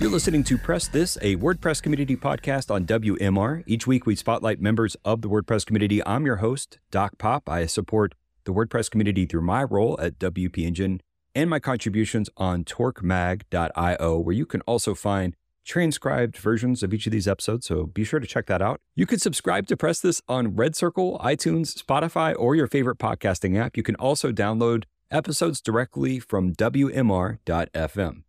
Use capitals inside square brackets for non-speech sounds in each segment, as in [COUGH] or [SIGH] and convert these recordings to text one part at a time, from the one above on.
You're listening to Press This, a WordPress community podcast on WMR. Each week we spotlight members of the WordPress community. I'm your host, Doc Pop. I support the WordPress community through my role at WP Engine and my contributions on torquemag.io, where you can also find transcribed versions of each of these episodes. So be sure to check that out. You can subscribe to Press This on Red Circle, iTunes, Spotify, or your favorite podcasting app. You can also download episodes directly from WMR.fm.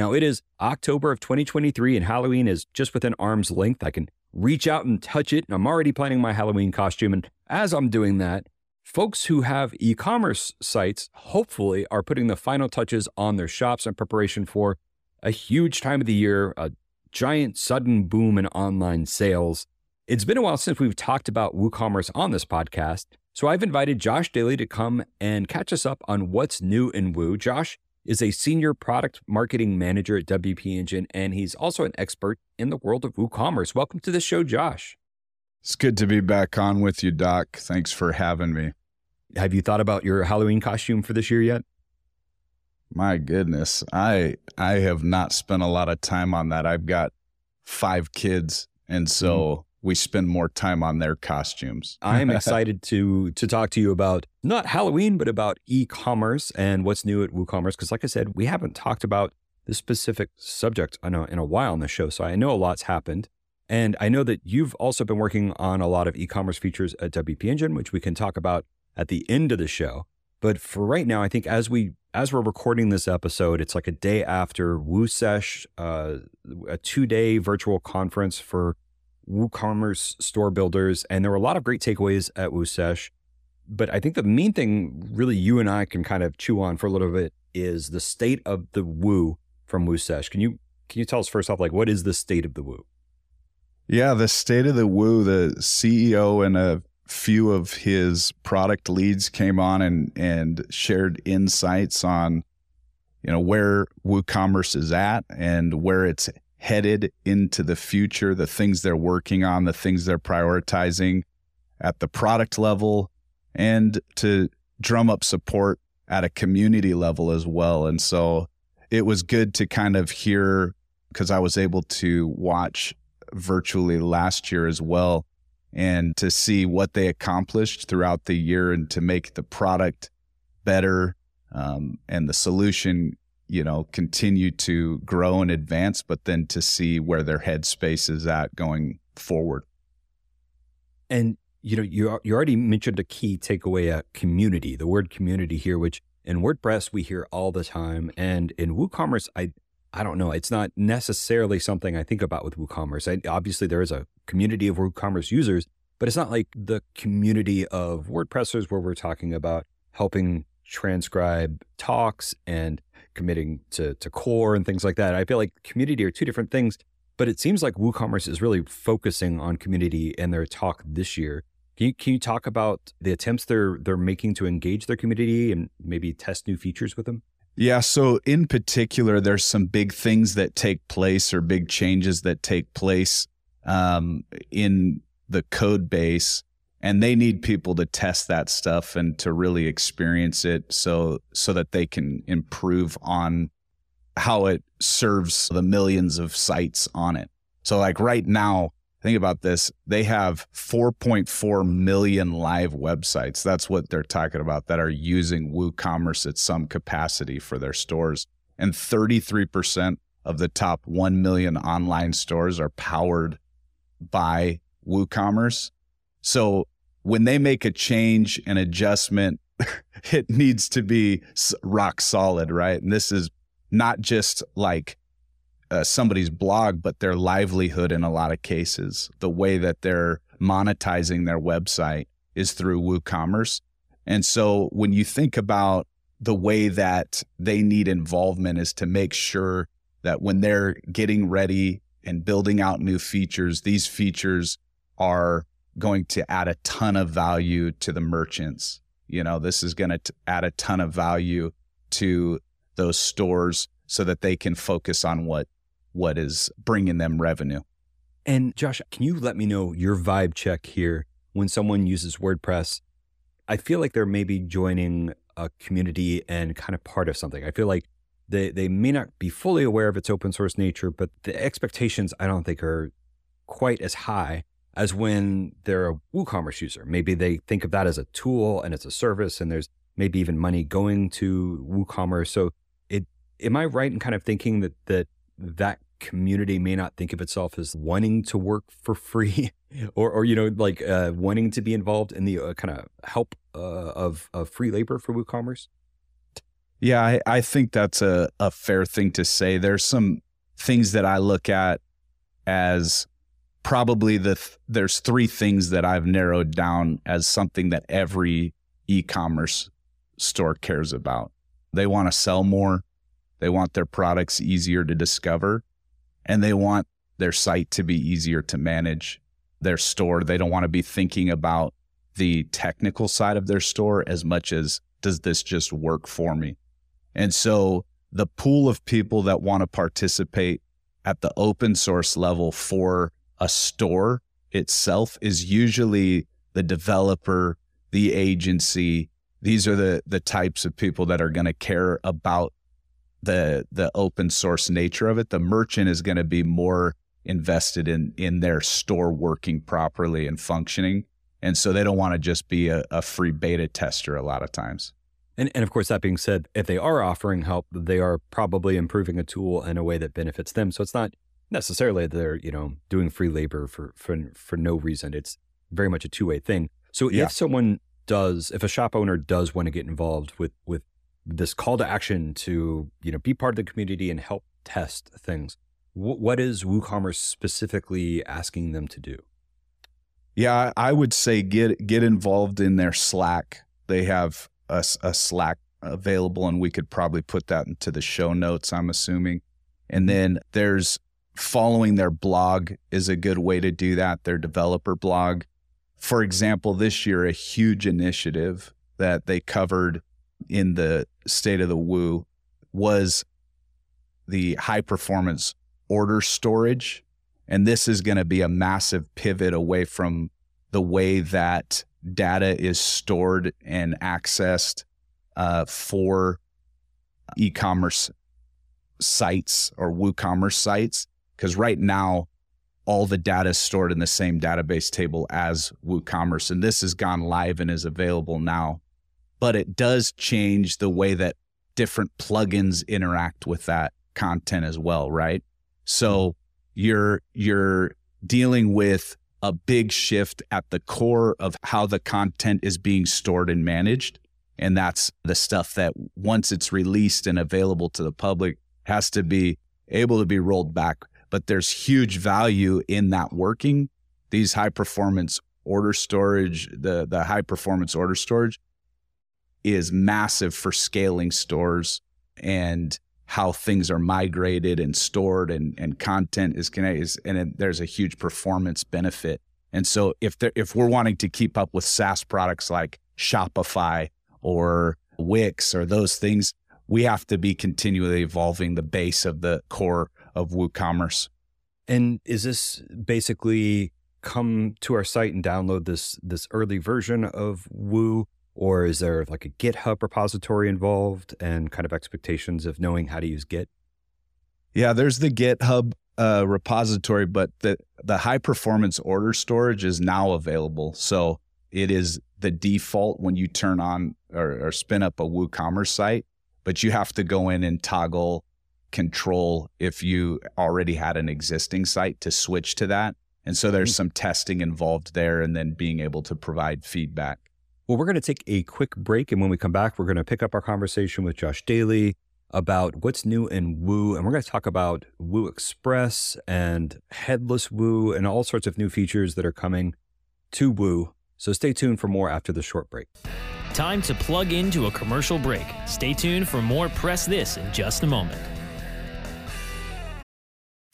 Now, it is October of 2023 and Halloween is just within arm's length. I can reach out and touch it. And I'm already planning my Halloween costume. And as I'm doing that, folks who have e commerce sites hopefully are putting the final touches on their shops in preparation for a huge time of the year, a giant sudden boom in online sales. It's been a while since we've talked about WooCommerce on this podcast. So I've invited Josh Dailey to come and catch us up on what's new in Woo. Josh is a senior product marketing manager at WP Engine, and he's also an expert in the world of WooCommerce. Welcome to the show, Josh. It's good to be back on with you, Doc. Thanks for having me. Have you thought about your Halloween costume for this year yet? My goodness, I I have not spent a lot of time on that. I've got five kids, and so mm we spend more time on their costumes. [LAUGHS] I'm excited to to talk to you about not Halloween, but about e-commerce and what's new at WooCommerce. Because, like I said, we haven't talked about this specific subject in a, in a while on the show, so I know a lot's happened. And I know that you've also been working on a lot of e-commerce features at WP Engine, which we can talk about at the end of the show. But for right now, I think as we as we're recording this episode, it's like a day after WooSesh, uh, a two day virtual conference for WooCommerce store builders, and there were a lot of great takeaways at WooSesh. But I think the main thing, really, you and I can kind of chew on for a little bit is the state of the Woo from WooSesh. Can you can you tell us first off, like, what is the state of the Woo? Yeah, the state of the Woo. The CEO and a few of his product leads came on and and shared insights on you know where WooCommerce is at and where it's headed into the future, the things they're working on, the things they're prioritizing at the product level, and to drum up support at a community level as well. And so it was good to kind of hear because I was able to watch virtually last year as well and to see what they accomplished throughout the year and to make the product better um, and the solution you know, continue to grow and advance, but then to see where their headspace is at going forward. And you know, you you already mentioned a key takeaway: a community. The word community here, which in WordPress we hear all the time, and in WooCommerce, I I don't know. It's not necessarily something I think about with WooCommerce. I, obviously, there is a community of WooCommerce users, but it's not like the community of WordPressers where we're talking about helping transcribe talks and committing to, to core and things like that. I feel like community are two different things, but it seems like WooCommerce is really focusing on community in their talk this year. Can you, can you talk about the attempts they're they're making to engage their community and maybe test new features with them? Yeah, so in particular, there's some big things that take place or big changes that take place um, in the code base and they need people to test that stuff and to really experience it so so that they can improve on how it serves the millions of sites on it. So like right now, think about this, they have 4.4 million live websites. That's what they're talking about that are using WooCommerce at some capacity for their stores. And 33% of the top 1 million online stores are powered by WooCommerce. So when they make a change, and adjustment, [LAUGHS] it needs to be rock solid, right? And this is not just like uh, somebody's blog, but their livelihood in a lot of cases. The way that they're monetizing their website is through WooCommerce. And so when you think about the way that they need involvement is to make sure that when they're getting ready and building out new features, these features are going to add a ton of value to the merchants. You know, this is going to add a ton of value to those stores so that they can focus on what what is bringing them revenue. And Josh, can you let me know your vibe check here when someone uses WordPress? I feel like they're maybe joining a community and kind of part of something. I feel like they they may not be fully aware of its open source nature, but the expectations I don't think are quite as high as when they're a WooCommerce user. Maybe they think of that as a tool and it's a service, and there's maybe even money going to WooCommerce. So, it am I right in kind of thinking that that that community may not think of itself as wanting to work for free, [LAUGHS] or or you know like uh, wanting to be involved in the uh, kind of help uh, of of free labor for WooCommerce? Yeah, I, I think that's a, a fair thing to say. There's some things that I look at as probably the th- there's three things that I've narrowed down as something that every e-commerce store cares about. They want to sell more, they want their products easier to discover, and they want their site to be easier to manage. Their store, they don't want to be thinking about the technical side of their store as much as does this just work for me? And so the pool of people that want to participate at the open source level for a store itself is usually the developer, the agency. These are the the types of people that are going to care about the the open source nature of it. The merchant is going to be more invested in in their store working properly and functioning. And so they don't want to just be a, a free beta tester a lot of times. And, and of course, that being said, if they are offering help, they are probably improving a tool in a way that benefits them. So it's not necessarily they're you know doing free labor for for for no reason. It's very much a two way thing. So yeah. if someone does, if a shop owner does want to get involved with with this call to action to you know be part of the community and help test things, what is WooCommerce specifically asking them to do? Yeah, I would say get get involved in their Slack. They have a, a Slack available, and we could probably put that into the show notes. I'm assuming. And then there's following their blog is a good way to do that, their developer blog. For example, this year, a huge initiative that they covered in the state of the Woo was the high performance order storage. And this is going to be a massive pivot away from the way that data is stored and accessed uh, for e commerce sites or WooCommerce sites because right now all the data is stored in the same database table as WooCommerce, and this has gone live and is available now. But it does change the way that different plugins interact with that content as well, right? So you're you're dealing with a big shift at the core of how the content is being stored and managed. And that's the stuff that once it's released and available to the public has to be able to be rolled back but there's huge value in that working. These high performance order storage, the, the high performance order storage is massive for scaling stores and how things are migrated and stored and, and content is connected and it, there's a huge performance benefit. And so if there, if we're wanting to keep up with SaaS products like Shopify or Wix or those things, we have to be continually evolving the base of the core of WooCommerce. And is this basically come to our site and download this this early version of Woo? Or is there like a GitHub repository involved and kind of expectations of knowing how to use Git? Yeah, there's the GitHub uh, repository, but the the high performance order storage is now available. So it is the default when you turn on or, or spin up a WooCommerce site, but you have to go in and toggle control if you already had an existing site to switch to that. And so there's mm-hmm. some testing involved there and then being able to provide feedback. Well, we're going to take a quick break. And when we come back, we're going to pick up our conversation with Josh Dailey about what's new in Woo. And we're going to talk about Woo Express and Headless Woo and all sorts of new features that are coming to Woo. So stay tuned for more after the short break. Time to plug into a commercial break. Stay tuned for more Press This in just a moment.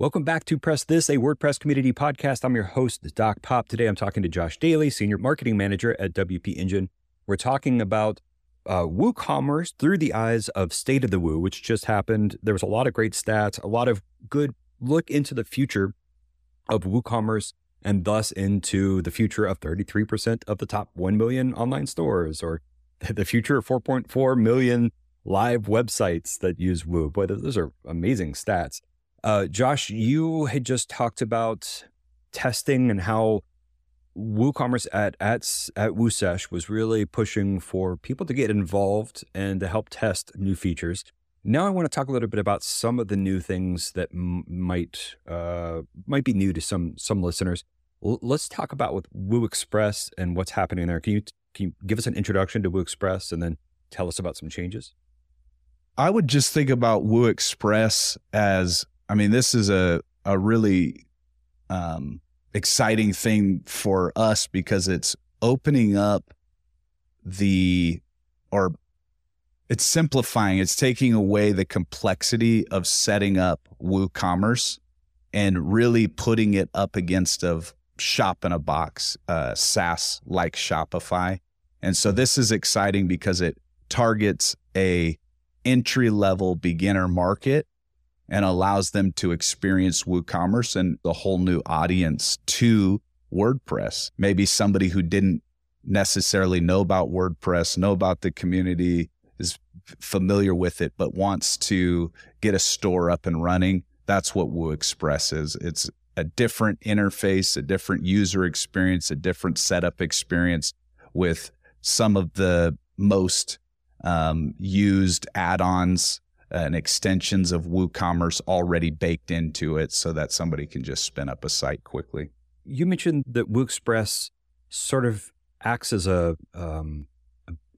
Welcome back to Press This, a WordPress community podcast. I'm your host, Doc Pop. Today I'm talking to Josh Dailey, Senior Marketing Manager at WP Engine. We're talking about uh, WooCommerce through the eyes of State of the Woo, which just happened. There was a lot of great stats, a lot of good look into the future of WooCommerce and thus into the future of 33% of the top 1 million online stores or [LAUGHS] the future of 4.4 million live websites that use Woo. Boy, those are amazing stats. Uh, Josh, you had just talked about testing and how WooCommerce at at at WooSesh was really pushing for people to get involved and to help test new features. Now, I want to talk a little bit about some of the new things that m- might uh, might be new to some some listeners. L- let's talk about with Woo Express and what's happening there. Can you can you give us an introduction to Woo Express and then tell us about some changes? I would just think about Woo Express as I mean, this is a a really um, exciting thing for us because it's opening up the or it's simplifying. It's taking away the complexity of setting up WooCommerce and really putting it up against of shop in a box, uh, SaaS like Shopify. And so this is exciting because it targets a entry level beginner market and allows them to experience WooCommerce and the whole new audience to WordPress. Maybe somebody who didn't necessarily know about WordPress, know about the community, is familiar with it, but wants to get a store up and running. That's what Woo Express is. It's a different interface, a different user experience, a different setup experience with some of the most um, used add-ons and extensions of WooCommerce already baked into it so that somebody can just spin up a site quickly. You mentioned that Woo Express sort of acts as a, um,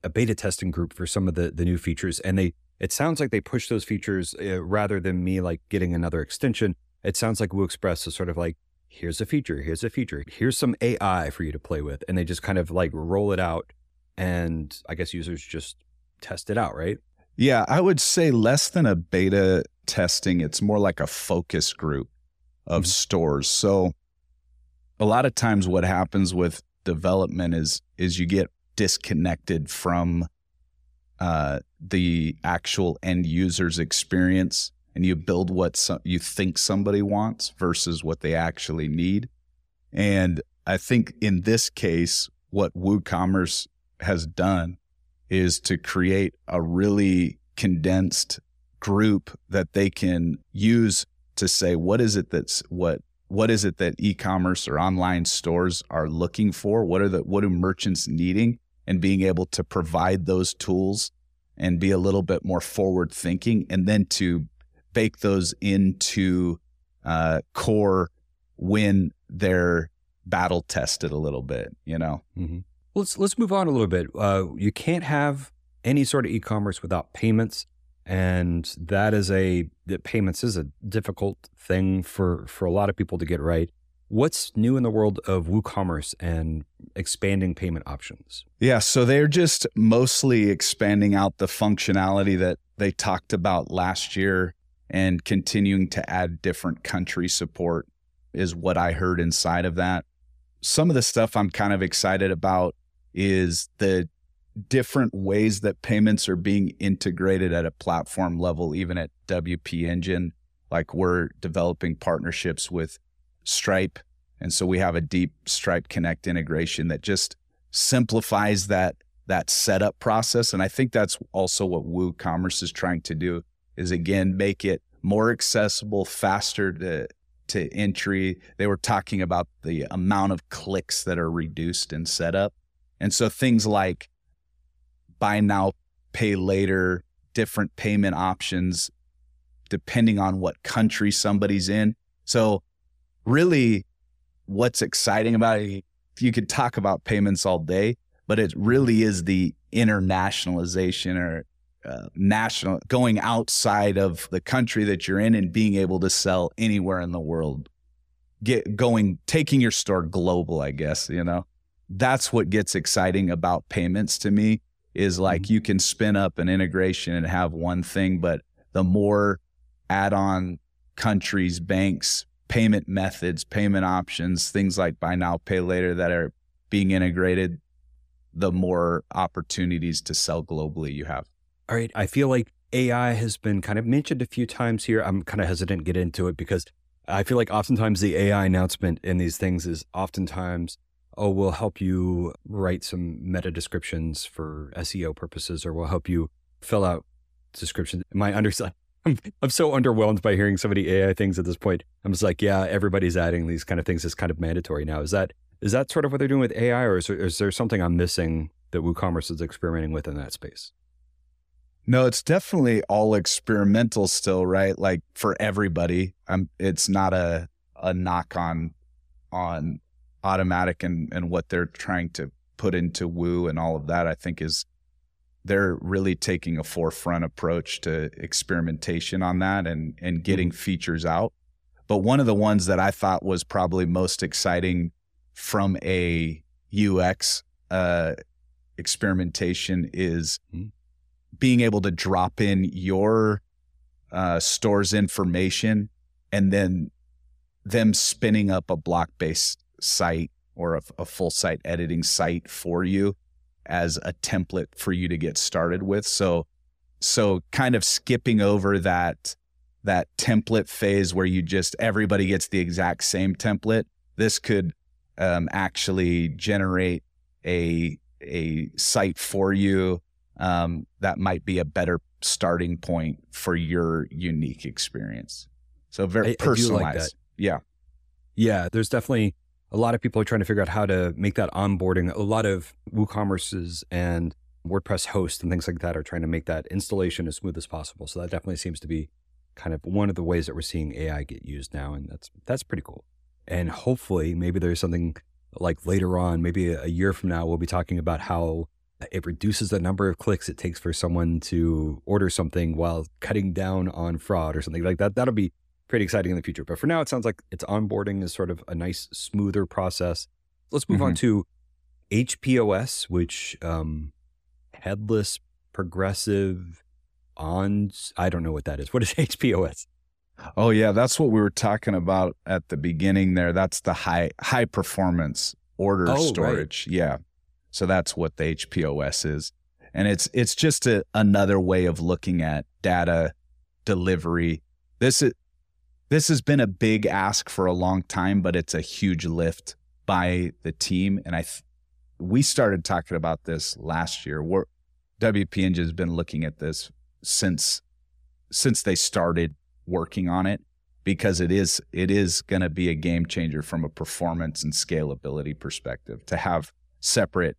a beta testing group for some of the, the new features. And they it sounds like they push those features uh, rather than me like getting another extension. It sounds like Woo Express is sort of like, here's a feature, here's a feature, here's some AI for you to play with. And they just kind of like roll it out. And I guess users just test it out, right? Yeah, I would say less than a beta testing. It's more like a focus group of mm-hmm. stores. So a lot of times what happens with development is is you get disconnected from uh, the actual end user's experience and you build what you think somebody wants versus what they actually need. And I think in this case, what WooCommerce has done is to create a really condensed group that they can use to say what is it that's what what is it that e-commerce or online stores are looking for? What are the what are merchants needing? And being able to provide those tools and be a little bit more forward thinking and then to bake those into uh, core when they're battle tested a little bit you know? Mm-hmm. Let's let's move on a little bit. Uh, you can't have any sort of e-commerce without payments, and that is a that payments is a difficult thing for for a lot of people to get right. What's new in the world of WooCommerce and expanding payment options? Yeah, so they're just mostly expanding out the functionality that they talked about last year and continuing to add different country support is what I heard inside of that. Some of the stuff I'm kind of excited about is the different ways that payments are being integrated at a platform level, even at WP Engine. Like we're developing partnerships with Stripe. And so we have a deep Stripe Connect integration that just simplifies that that setup process. And I think that's also what WooCommerce is trying to do is again make it more accessible, faster to to entry. They were talking about the amount of clicks that are reduced in setup. And so things like buy now, pay later, different payment options depending on what country somebody's in. So, really, what's exciting about it, you could talk about payments all day, but it really is the internationalization or uh, national going outside of the country that you're in and being able to sell anywhere in the world get going taking your store global i guess you know that's what gets exciting about payments to me is like mm-hmm. you can spin up an integration and have one thing but the more add-on countries banks payment methods payment options things like buy now pay later that are being integrated the more opportunities to sell globally you have. All right. I feel like ai has been kind of mentioned a few times here. I'm kind of hesitant to get into it because I feel like oftentimes the AI announcement in these things is oftentimes, oh, we'll help you write some meta descriptions for SEO purposes, or we'll help you fill out descriptions. My understanding, [LAUGHS] I'm, I'm so underwhelmed by hearing so many AI things at this point. I'm just like, yeah, everybody's adding these kind of things as kind of mandatory now. Is that is that sort of what they're doing with AI, or is there, is there something I'm missing that WooCommerce is experimenting with in that space? No, it's definitely all experimental still, right? Like for everybody. I'm it's not a a knock on on Automattic and and what they're trying to put into Woo and all of that. I think is they're really taking a forefront approach to experimentation on that and and getting mm-hmm. features out. But one of the ones that I thought was probably most exciting from a UX uh, experimentation is mm-hmm being able to drop in your uh, store's information and then them spinning up a block based site or a, a, full site editing site for you as a template for you to get started with. So, so kind of skipping over that that template phase where you just everybody gets the exact same template. This could um, actually generate a a site for you um, that might be a better starting point for your unique experience. So very I, personalized. I like yeah. Yeah. There's definitely a lot of people are trying to figure out how to make that onboarding. A lot of WooCommerces and WordPress hosts and things like that are trying to make that installation as smooth as possible. So that definitely seems to be kind of one of the ways that we're seeing AI get used now. And that's that's pretty cool. And hopefully maybe there's something like later on, maybe a year from now, we'll be talking about how it reduces the number of clicks it takes for someone to order something while cutting down on fraud or something like that. That'll be pretty exciting in the future. But for now, it sounds like its onboarding is sort of a nice, smoother process. Let's move mm-hmm. on to HPOS, which um, headless progressive on. I don't know what that is. What is [LAUGHS] HPOS? Oh yeah, that's what we were talking about at the beginning there. That's the high high performance order oh, storage. Right. Yeah. So that's what the HPOS is. And it's it's just a, another way of looking at data delivery. This is this has been a big ask for a long time, but it's a huge lift by the team. And I, th- we started talking about this last year. We're, WP Engine has been looking at this since since they started working on it because it is it is going to be a game changer from a performance and scalability perspective to have separate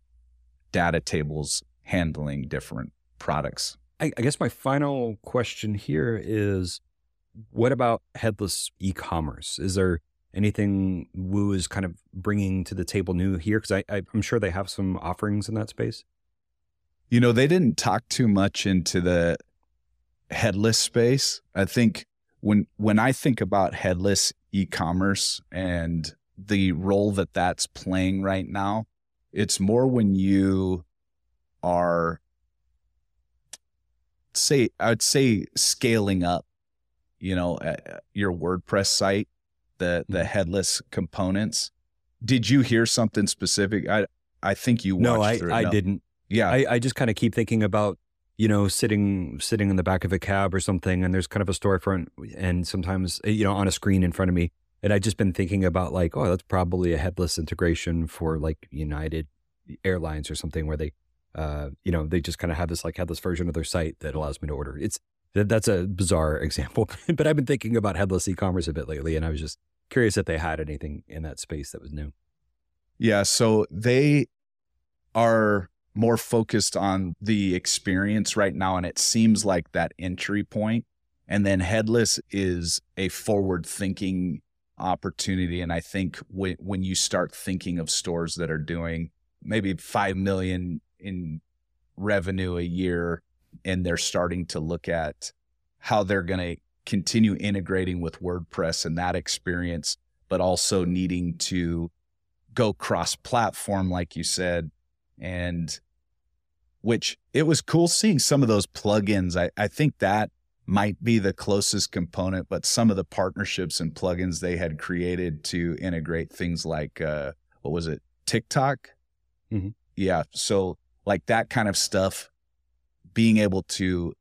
data tables handling different products. I, I guess my final question here is what about headless e commerce? Is there anything Woo is kind of bringing to the table new here? Because I'm sure they have some offerings in that space. You know, they didn't talk too much into the headless space. I think when when I think about headless e-commerce and the role that that's playing right now, it's more when you are say I'd say scaling up, you know, uh, your WordPress site, the the mm-hmm. headless components. Did you hear something specific? I I think you no, I I no. didn't. Yeah, I, I just kind of keep thinking about you know sitting sitting in the back of a cab or something, and there's kind of a storefront, and sometimes you know on a screen in front of me, and I've just been thinking about like, oh, that's probably a headless integration for like United Airlines or something where they, uh, you know, they just kind of have this like headless version of their site that allows me to order. It's that's a bizarre [LAUGHS] example, but I've been thinking about headless e-commerce a bit lately, and I was just curious if they had anything in that space that was new. Yeah, so they are more focused on the experience right now. And it seems like that entry point. And then headless is a forward thinking opportunity. And I think when, when you start thinking of stores that are doing maybe 5 million in revenue a year, and they're starting to look at how they're going to continue integrating with WordPress and that experience, but also needing to go cross platform, like you said, and which it was cool seeing some of those plugins. I, I think that might be the closest component, but some of the partnerships and plugins they had created to integrate things like uh, what was it, TikTok? Mm-hmm. Yeah. So like that kind of stuff, being able to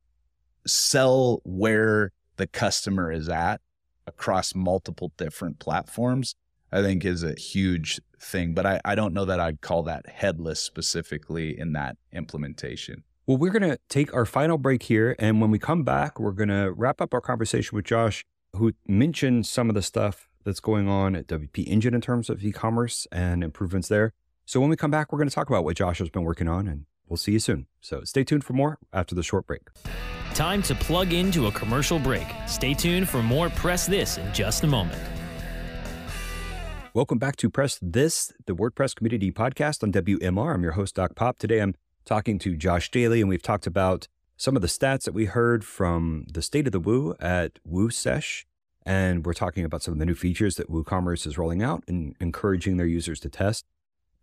sell where the customer is at across multiple different platforms, I think is a huge thing. But I, I don't know that I'd call that headless specifically in that implementation. Well, we're going to take our final break here. And when we come back, we're going to wrap up our conversation with Josh, who mentioned some of the stuff that's going on at WP Engine in terms of e commerce and improvements there. So when we come back, we're going to talk about what Josh has been working on, and we'll see you soon. So stay tuned for more after the short break. Time to plug into a commercial break. Stay tuned for more Press This in just a moment. Welcome back to Press This, the WordPress Community Podcast on WMR. I'm your host, Doc Pop. Today I'm talking to Josh Dailey, and we've talked about some of the stats that we heard from the State of the Woo at WooSesh. And we're talking about some of the new features that WooCommerce is rolling out and encouraging their users to test.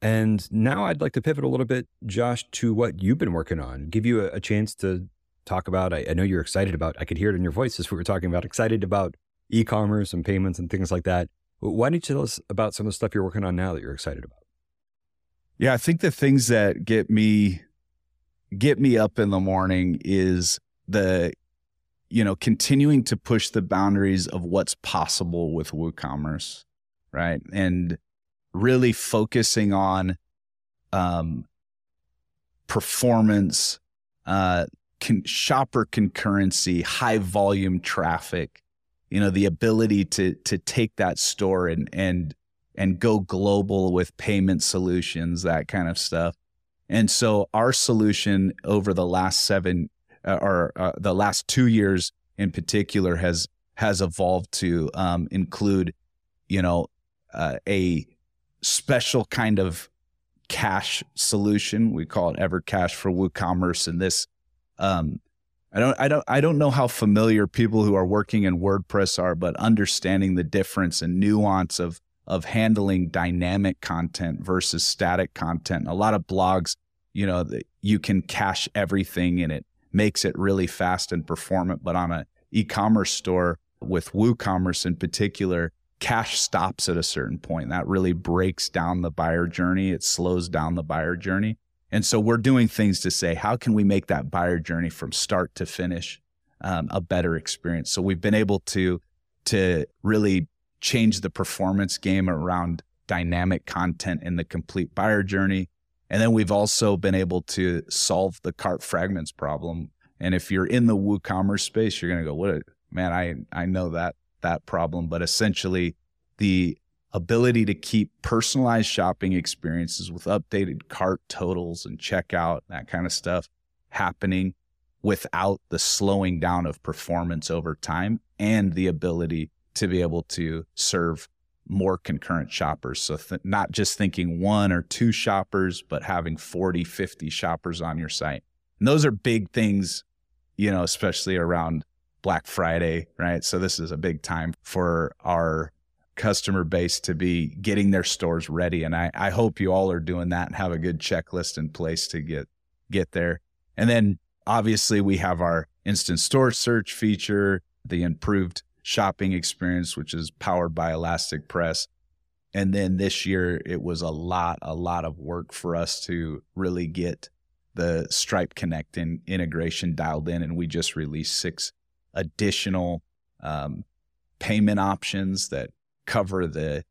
And now I'd like to pivot a little bit, Josh, to what you've been working on, give you a, a chance to talk about. I, I know you're excited about, I could hear it in your voice as we were talking about, excited about e commerce and payments and things like that. Why don't you tell us about some of the stuff you're working on now that you're excited about? Yeah, I think the things that get me get me up in the morning is the you know continuing to push the boundaries of what's possible with WooCommerce, right? And really focusing on um, performance, uh, con- shopper concurrency, high volume traffic, you know, the ability to to take that store and and and go global with payment solutions, that kind of stuff. And so our solution over the last seven uh, or uh, the last two years in particular has has evolved to um, include, you know, uh, a special kind of cache solution. We call it EverCache for WooCommerce, and this um, I don't I don't I don't know how familiar people who are working in WordPress are, but understanding the difference and nuance of of handling dynamic content versus static content. A lot of blogs, you know, you can cache everything and it makes it really fast and performant, but on an e-commerce store with WooCommerce in particular, cache stops at a certain point. That really breaks down the buyer journey. It slows down the buyer journey. And so we're doing things to say, how can we make that buyer journey from start to finish um, a better experience? So we've been able to to really change the performance game around dynamic content in the complete buyer journey. And then we've also been able to solve the cart fragments problem. And if you're in the WooCommerce space, you're going to go, "What, man? I I know that that problem." But essentially, the ability to keep personalized shopping experiences with updated cart totals and checkout, that kind of stuff happening without the slowing down of performance over time and the ability to be able to serve more concurrent shoppers. So th- not just thinking one or two shoppers, but having 40, 50 shoppers on your site. And those are big things, you know, especially around Black Friday, right? So this is a big time for our customer base to be getting their stores ready. And I, I hope you all are doing that and have a good checklist in place to get get there. And then obviously we have our instant store search feature, the improved shopping experience, which is powered by ElasticPress. And then this year it was a lot, a lot of work for us to really get the Stripe Connect in integration dialed in. And we just released six additional um, payment options that cover the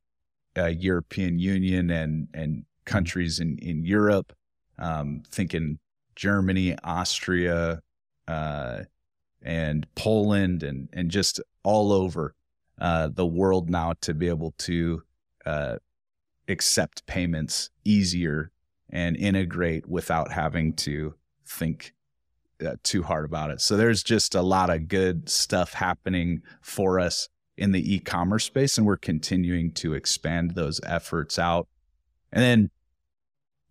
uh, European Union and and countries in in Europe. Um, thinking Germany, Austria, uh, and Poland, and and just all over uh, the world now to be able to uh, accept payments easier and integrate without having to think uh, too hard about it. So there's just a lot of good stuff happening for us in the e-commerce space and we're continuing to expand those efforts out. And then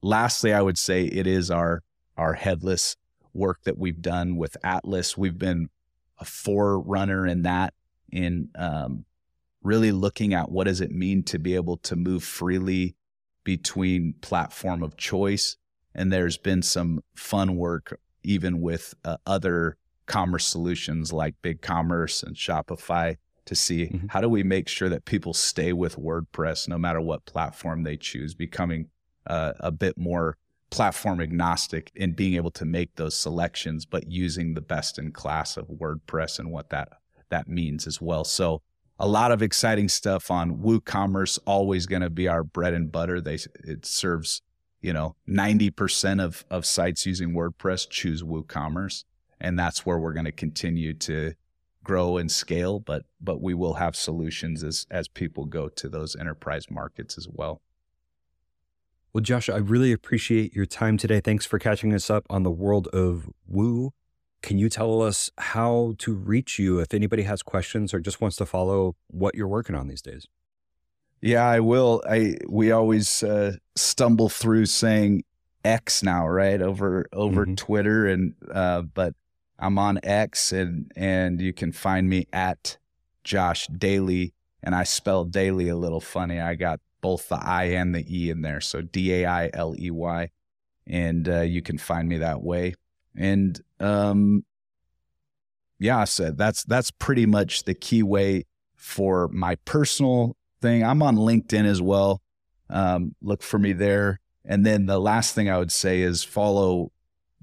lastly, I would say it is our our headless work that we've done with Atlas. We've been a forerunner in that in um, really looking at what does it mean to be able to move freely between platform of choice. And there's been some fun work even with uh, other commerce solutions like BigCommerce and Shopify to see mm-hmm. how do we make sure that people stay with WordPress no matter what platform they choose, becoming uh, a bit more platform agnostic in being able to make those selections, but using the best in class of WordPress and what that that means as well. So a lot of exciting stuff on WooCommerce. Always going to be our bread and butter. They it serves you know 90% of of sites using WordPress choose WooCommerce, and that's where we're going to continue to grow and scale. But but we will have solutions as as people go to those enterprise markets as well. Well, Josh, I really appreciate your time today. Thanks for catching us up on the world of Woo. Can you tell us how to reach you if anybody has questions or just wants to follow what you're working on these days? Yeah, I will. I we always uh, stumble through saying X now, right? Over over mm-hmm. Twitter and uh, but I'm on X and and you can find me at Josh Dailey and I spelled daily a little funny. I got both the I and the E in there, so D A I L E Y, and uh, you can find me that way. And um, yeah, so that's that's pretty much the key way for my personal thing. I'm on LinkedIn as well. Um, look for me there. And then the last thing I would say is follow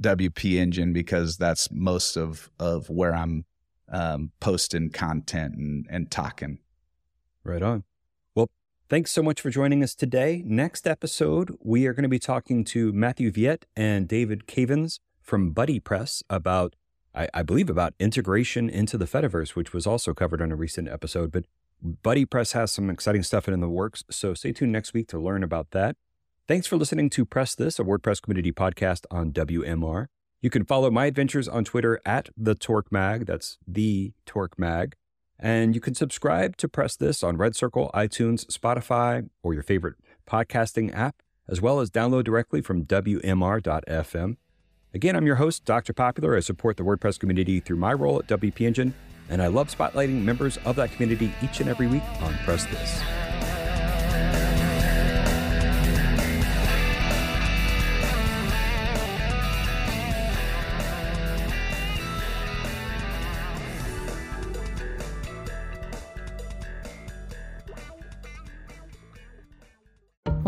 WP Engine because that's most of of where I'm um, posting content and, and talking. Right on. Well, thanks so much for joining us today. Next episode, we are going to be talking to Mathieu Viet and David Cavins from BuddyPress about, I, I, believe, about integration into the Fediverse, which was also covered on a recent episode. But BuddyPress has some exciting stuff in the works, so stay tuned next week to learn about that. Thanks for listening to Press This, a WordPress community podcast on WMR. You can follow my adventures on Twitter at the Torque Mag. That's the Torque Mag. And you can subscribe to Press This on Red Circle, iTunes, Spotify, or your favorite podcasting app, as well as download directly from WMR.fm. Again, I'm your host, Dr. Popular. I support the WordPress community through my role at WP Engine, and I love spotlighting members of that community each and every week on Press This.